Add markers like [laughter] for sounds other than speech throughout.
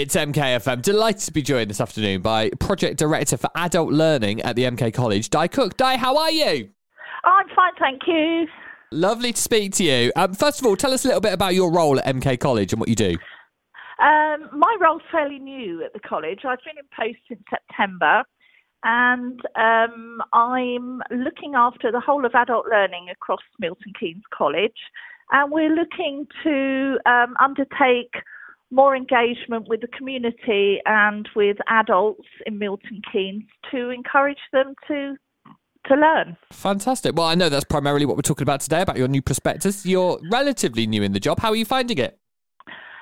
It's MKFM. Delighted to be joined this afternoon by Project Director for Adult Learning at the MK College, Di Cook. Di, how are you? I'm fine, thank you. Lovely to speak to you. Um, first of all, tell us a little bit about your role at MK College and what you do. Um, my role's fairly new at the college. I've been in post since September, and um, I'm looking after the whole of adult learning across Milton Keynes College. And we're looking to um, undertake more engagement with the community and with adults in Milton Keynes to encourage them to to learn. Fantastic. Well, I know that's primarily what we're talking about today about your new prospectus. You're relatively new in the job. How are you finding it?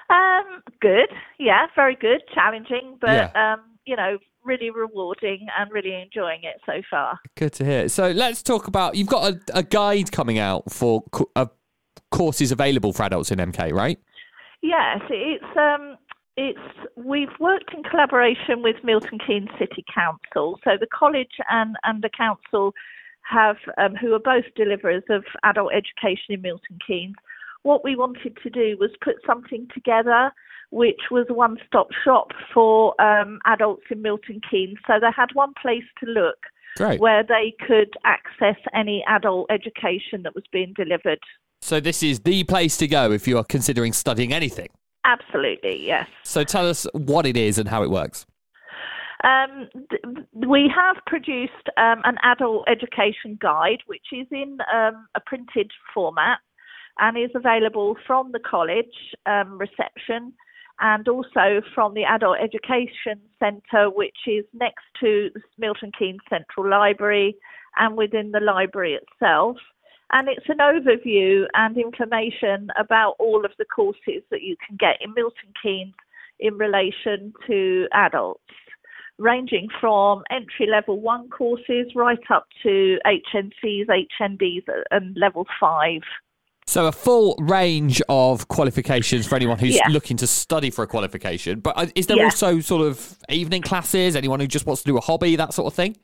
Um, good. Yeah, very good. Challenging, but Yeah. um, you know, really rewarding and really enjoying it so far. Good to hear. So let's talk about. You've got a, a guide coming out for co- uh, courses available for adults in MK, right? Yes, it's um, it's we've worked in collaboration with Milton Keynes City Council. So the college and and the council have um, who are both deliverers of adult education in Milton Keynes. What we wanted to do was put something together which was a one-stop shop for um, adults in Milton Keynes. So they had one place to look Great. where they could access any adult education that was being delivered. So this is the place to go if you are considering studying anything. Absolutely, yes. So tell us what it is and how it works. Um, th- we have produced um, an adult education guide, which is in um, a printed format and is available from the college um, reception and also from the Adult Education Centre, which is next to the Milton Keynes Central Library and within the library itself. And it's an overview and information about all of the courses that you can get in Milton Keynes in relation to adults ranging from entry level one courses right up to HNCs, HNDs, and level five. So a full range of qualifications for anyone who's Yeah. looking to study for a qualification. But uh, is there Yeah. also sort of evening classes? Anyone who just wants to do a hobby, that sort of thing?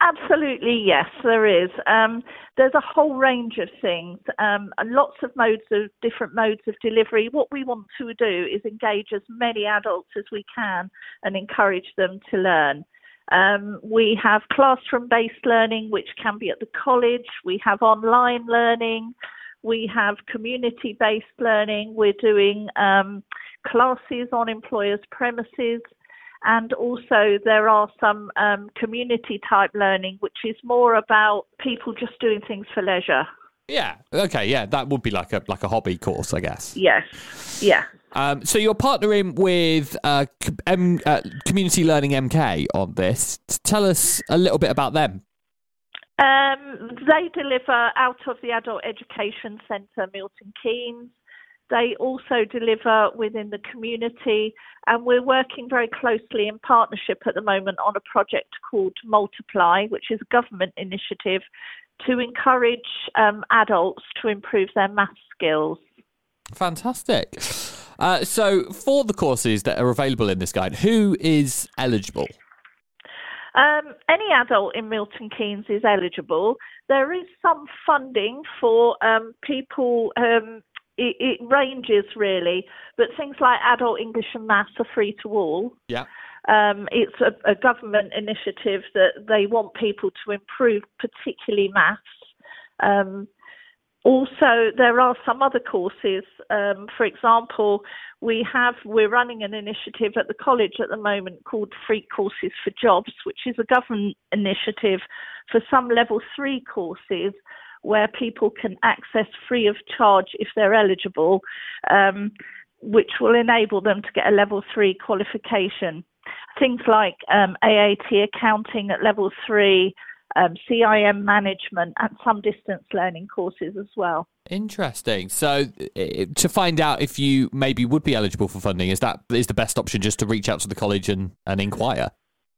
Absolutely, yes, there is. Um, there's a whole range of things, um, and lots of modes of different modes of delivery. What we want to do is engage as many adults as we can and encourage them to learn. Um, we have classroom based learning, which can be at the college. We have online learning. We have community based learning. We're doing um, classes on employers' premises. And also, there are some um, community type learning, which is more about people just doing things for leisure. Yeah. Okay. Yeah, that would be like a like a hobby course, I guess. Yes, yeah. Um, so you're partnering with uh, M- uh, Community Learning MK on this. Tell us a little bit about them. Um, they deliver out of the Adult Education Centre, Milton Keynes. They also deliver within the community, and we're working very closely in partnership at the moment on a project called Multiply, which is a government initiative to encourage um, adults to improve their math skills. Fantastic. Uh, so for the courses that are available in this guide, who is eligible? Um, any adult in Milton Keynes is eligible. There is some funding for um, people. Um, it, it ranges really, but things like adult English and maths are free to all. Yeah. Um, it's a, a government initiative that they want people to improve, particularly maths. Um, also, there are some other courses. Um, for example, we have we're running an initiative at the college at the moment called Free Courses for Jobs, which is a government initiative for some level three courses where people can access free of charge if they're eligible, um, which will enable them to get a level three qualification. Things like um, AAT accounting at level three, um, CIM management, and some distance learning courses as well. Interesting. So to find out if you maybe would be eligible for funding, is that is the best option just to reach out to the college and, and inquire?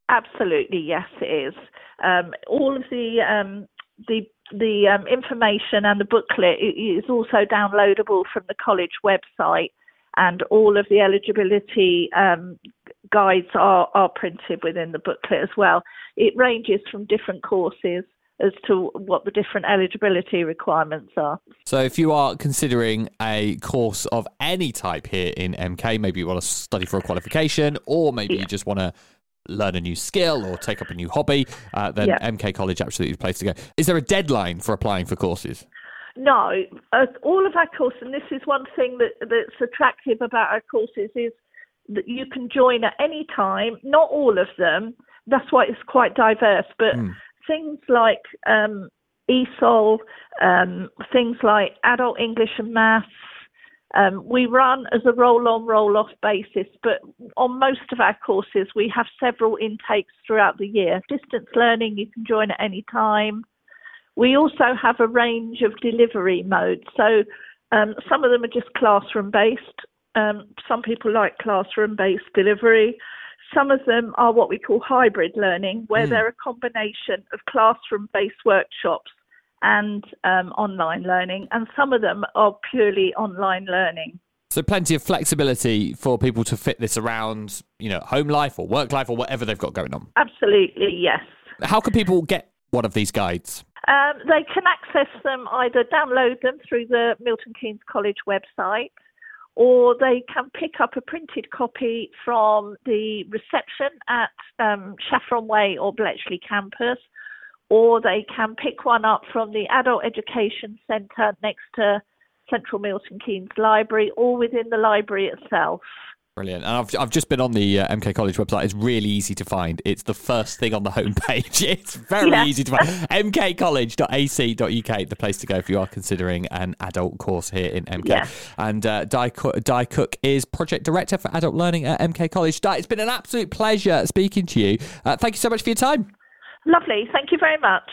Absolutely, yes, it is. Um, all of the um, the the um, information and the booklet is also downloadable from the college website, and all of the eligibility um, guides are, are printed within the booklet as well. It ranges from different courses as to what the different eligibility requirements are. So, if you are considering a course of any type here in MK, maybe you want to study for a qualification, or maybe yeah. you just want to learn a new skill or take up a new hobby, uh, then yeah. MK College absolutely the place to go. Is there a deadline for applying for courses? No, uh, all of our courses, and this is one thing that, that's attractive about our courses, is that you can join at any time. Not all of them. That's why it's quite diverse. But mm. things like um, ESOL, um, things like adult English and maths, um, we run as a roll on, roll off basis, but on most of our courses, we have several intakes throughout the year. Distance learning, you can join at any time. We also have a range of delivery modes. So um, some of them are just classroom based. Um, some people like classroom based delivery. Some of them are what we call hybrid learning, where mm. they're a combination of classroom based workshops and um, online learning, and some of them are purely online learning. So plenty of flexibility for people to fit this around, you know, home life or work life or whatever they've got going on. Absolutely, yes. How can people get one of these guides? Um, they can access them either download them through the Milton Keynes College website or they can pick up a printed copy from the reception at um, Chaffron Way or Bletchley campus or they can pick one up from the Adult Education Centre next to Central Milton Keynes Library or within the library itself. Brilliant. And I've, I've just been on the uh, MK College website. It's really easy to find. It's the first thing on the [laughs] homepage. It's very yeah. easy to find. [laughs] mkcollege.ac.uk, the place to go if you are considering an adult course here in MK. Yeah. And uh, Di, Di Cook is Project Director for Adult Learning at MK College. Di, it's been an absolute pleasure speaking to you. Uh, thank you so much for your time. Lovely. Thank you very much.